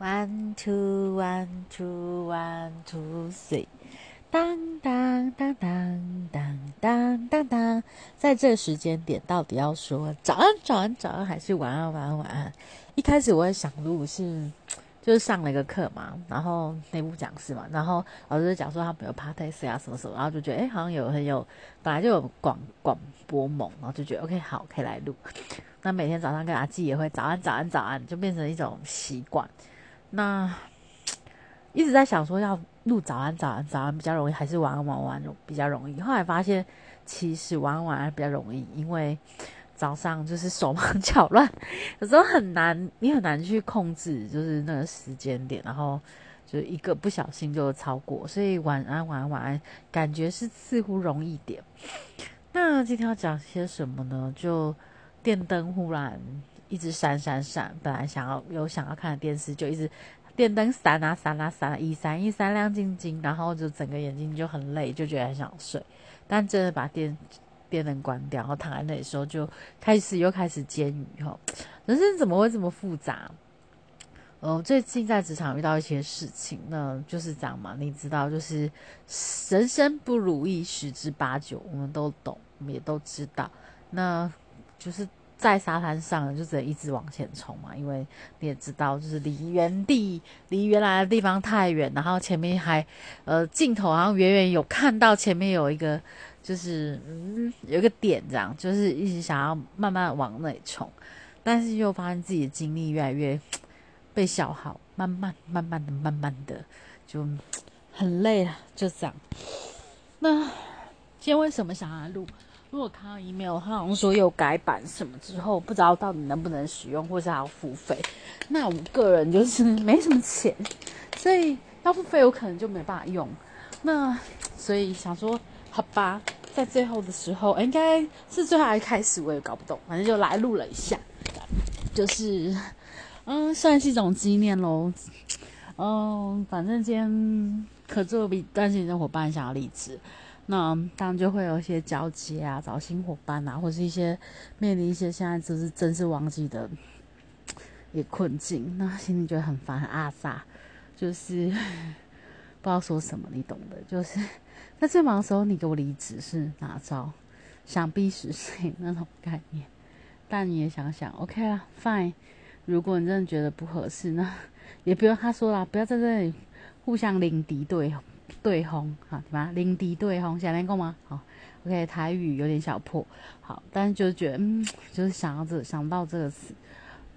One two one two one two three，当当当当当当当当，在这个时间点，到底要说早安早安早安，还是晚安晚安晚安？一开始我也想录是，就是上了一个课嘛，然后内部讲师嘛，然后老师讲说他没有 p a r t s 啊什么什么，然后就觉得哎，好像有很有，本来就有广广播梦，然后就觉得 OK 好，可以来录。那每天早上跟阿纪也会早安早安早安，就变成一种习惯。那一直在想说要录早安早安早安比较容易，还是晚安晚安比较容易？后来发现其实晚安晚安比较容易，因为早上就是手忙 脚乱，有时候很难，你很难去控制，就是那个时间点，然后就一个不小心就超过，所以晚安晚安晚安，感觉是似乎容易点。那今天要讲些什么呢？就电灯忽然。一直闪闪闪，本来想要有想要看的电视，就一直电灯闪啊闪啊闪，一闪一闪亮晶晶，然后就整个眼睛就很累，就觉得很想睡。但真的把电电灯关掉，然后躺在那里时候，就开始又开始煎鱼哈。人生怎么会这么复杂？嗯，最近在职场遇到一些事情，那就是这样嘛。你知道，就是人生不如意十之八九，我们都懂，我们也都知道。那就是。在沙滩上就只能一直往前冲嘛，因为你也知道，就是离原地、离原来的地方太远，然后前面还呃镜头好像远远有看到前面有一个，就是嗯有一个点这样，就是一直想要慢慢往那里冲，但是又发现自己的精力越来越被消耗，慢慢慢慢的、慢慢的就很累了，就这样。那今天为什么想要录？如果看到 email，他好像说有改版什么之后，不知道到底能不能使用，或是还要付费。那我个人就是没什么钱，所以要付费，我可能就没办法用。那所以想说，好吧，在最后的时候，应该是最后还开始，我也搞不懂，反正就来录了一下，就是嗯，算是一种纪念喽。嗯，反正今天可做比担心的伙伴想要离职。那当然就会有一些交接啊，找新伙伴啊，或是一些面临一些现在就是真是忘记的也困境，那心里觉得很烦很阿萨，就是 不知道说什么，你懂的。就是 在最忙的时候，你给我离职是哪招？想逼死谁 那种概念？但你也想想，OK 啦，Fine。如果你真的觉得不合适，那也不用他说了，不要在这里互相领敌对。对轰，好对吧？领敌对轰，想练过吗？好，OK，台语有点小破，好，但是就是觉得，嗯，就是想到这想到这个词，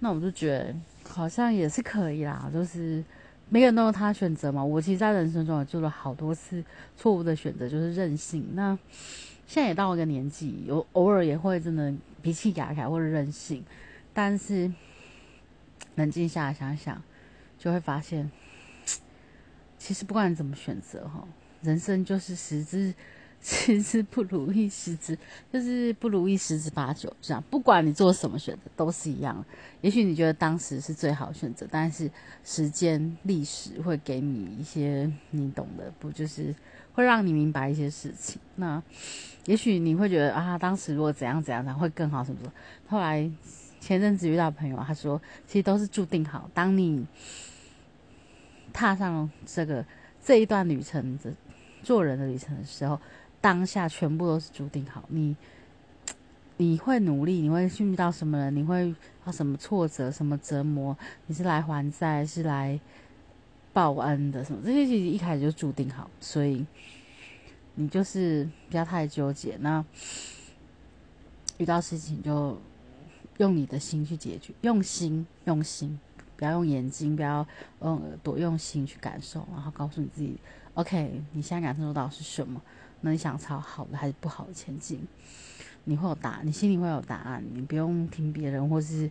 那我就觉得好像也是可以啦。就是每个人都有他选择嘛。我其实，在人生中也做了好多次错误的选择，就是任性。那现在也到一个年纪，有偶尔也会真的脾气改改或者任性，但是冷静下来想想，就会发现。其实不管怎么选择哈，人生就是十之 十之不如意，十之就是不如意十之八九这样。不管你做什么选择都是一样。也许你觉得当时是最好选择，但是时间历史会给你一些你懂的，不就是会让你明白一些事情。那也许你会觉得啊，当时如果怎样怎样，会更好什么什么。后来前阵子遇到朋友，他说其实都是注定好。当你踏上这个这一段旅程的做人的旅程的时候，当下全部都是注定好。你 你会努力，你会遇到什么人，你会到什么挫折、什么折磨？你是来还债，是来报恩的？什么这些其实一开始就注定好，所以你就是不要太纠结。那遇到事情就用你的心去解决，用心，用心。不要用眼睛，不要用耳朵，用心去感受，然后告诉你自己，OK，你现在感受到是什么？那你想朝好的还是不好的前进？你会有答，你心里会有答案，你不用听别人，或是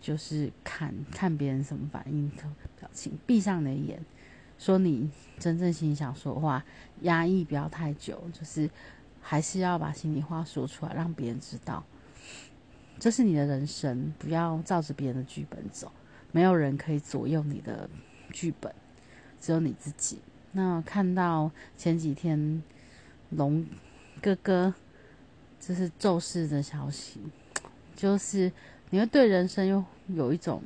就是看看别人什么反应的、表情，闭上你的眼，说你真正心里想说的话，压抑不要太久，就是还是要把心里话说出来，让别人知道，这是你的人生，不要照着别人的剧本走。没有人可以左右你的剧本，只有你自己。那看到前几天龙哥哥就是骤逝的消息，就是你会对人生又有一种，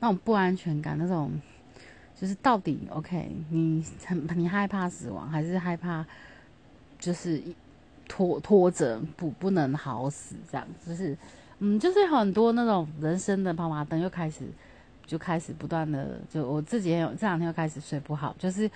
那种不安全感，那种就是到底 OK，你很你害怕死亡，还是害怕就是拖拖着不不能好死这样，就是嗯，就是很多那种人生的跑马灯又开始就开始不断的，就我自己也有这两天又开始睡不好，就是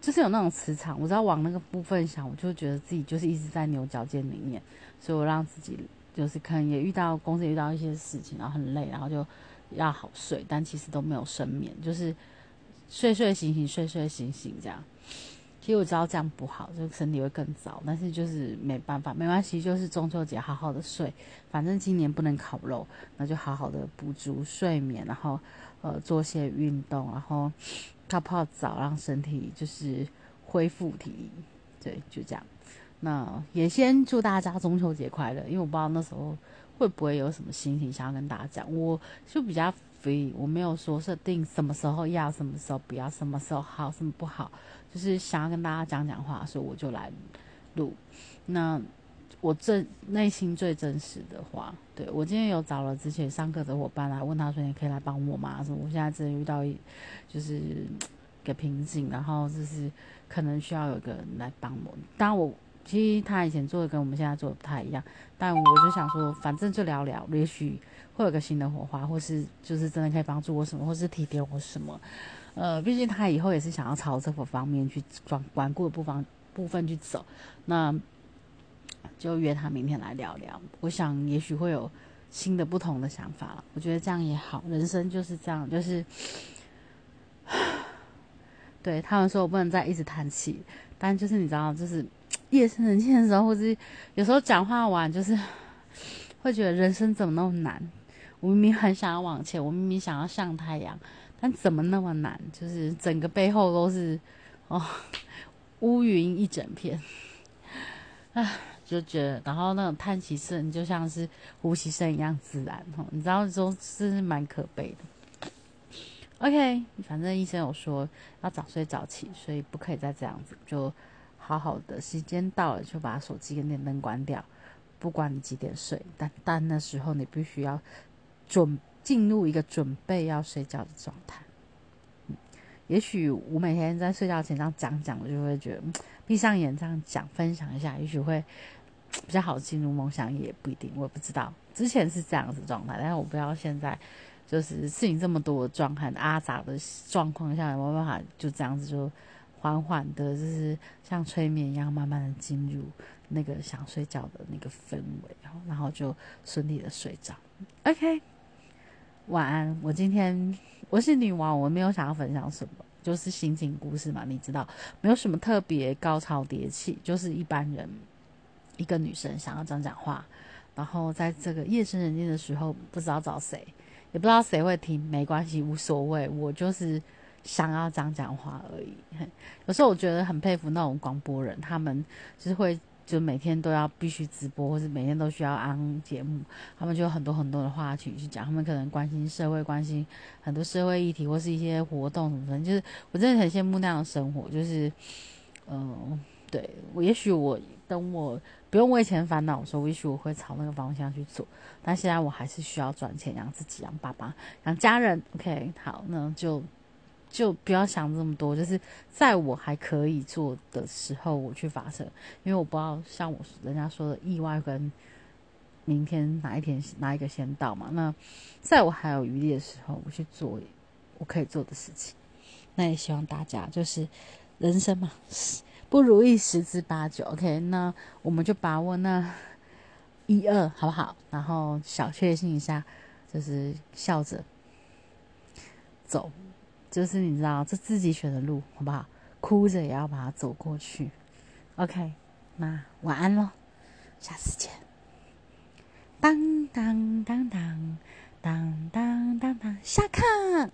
就是有那种磁场，我只要往那个部分想，我就觉得自己就是一直在牛角尖里面，所以我让自己就是可能也遇到公司遇到一些事情，然后很累，然后就。要好睡，但其实都没有深眠，就是睡睡醒醒，睡睡醒醒这样。其实我知道这样不好，就身体会更糟，但是就是没办法，没关系，就是中秋节好好的睡，反正今年不能烤肉，那就好好的补足睡眠，然后呃做些运动，然后泡泡澡，让身体就是恢复体力。对，就这样。那也先祝大家中秋节快乐，因为我不知道那时候。会不会有什么心情想要跟大家讲？我就比较 free，我没有说设定什么时候要，什么时候不要，什么时候好，什么不好，就是想要跟大家讲讲话，所以我就来录。那我最内心最真实的话，对我今天有找了之前上课的伙伴来问他说：“你可以来帮我吗？”说我现在真的遇到一就是个瓶颈，然后就是可能需要有个人来帮我。当然我。其实他以前做的跟我们现在做的不太一样，但我就想说，反正就聊聊，也许会有个新的火花，或是就是真的可以帮助我什么，或是提点我什么。呃，毕竟他以后也是想要朝这个方面去转顽固的部分部分去走，那就约他明天来聊聊。我想也许会有新的不同的想法了。我觉得这样也好，人生就是这样，就是 对他们说我不能再一直叹气，但就是你知道，就是。夜深人静的时候，或者有时候讲话完，就是会觉得人生怎么那么难？我明明很想要往前，我明明想要像太阳，但怎么那么难？就是整个背后都是哦 乌云一整片，啊，就觉得，然后那种叹息声就像是呼吸声一样自然，哦，你知道，说是蛮可悲的。OK，反正医生有说要早睡早起，所以不可以再这样子就。好好的，时间到了就把手机跟电灯关掉，不管你几点睡，但但那时候你必须要准进入一个准备要睡觉的状态。嗯也许我每天在睡觉前这样讲讲，我就会觉得闭上眼这样讲分享一下，也许会比较好进入梦乡，也不一定，我也不知道。之前是这样子状态，但是我不知道现在就是事情这么多状态阿杂的状况下，有没有办法就这样子就。缓缓的，就是像催眠一样，慢慢的进入那个想睡觉的那个氛围，然后就顺利的睡着。OK，晚安。我今天我是女王，我没有想要分享什么，就是心情故事嘛，你知道，没有什么特别高潮迭起，就是一般人一个女生想要讲讲话，然后在这个夜深人静的时候，不知道找谁，也不知道谁会听，没关系，无所谓，我就是。想要讲讲话而已。有时候我觉得很佩服那种广播人，他们就是会就每天都要必须直播，或是每天都需要安节目，他们就有很多很多的话题去讲。他们可能关心社会，关心很多社会议题，或是一些活动什么的。就是我真的很羡慕那样的生活。就是，嗯，对我也许我等我不用为钱烦恼的时候，也许我会朝那个方向去做。但现在我还是需要赚钱养自己、养爸爸、养家人。OK，好，那就。就不要想这么多，就是在我还可以做的时候，我去发射，因为我不知道像我人家说的意外跟明天哪一天哪一个先到嘛。那在我还有余力的时候，我去做我可以做的事情。那也希望大家就是人生嘛，不如意十之八九。OK，那我们就把握那一二，好不好？然后小确幸一下，就是笑着走。就是你知道，这自己选的路，好不好？哭着也要把它走过去。OK，那晚安喽，下次见。当当当当当当当当，下课。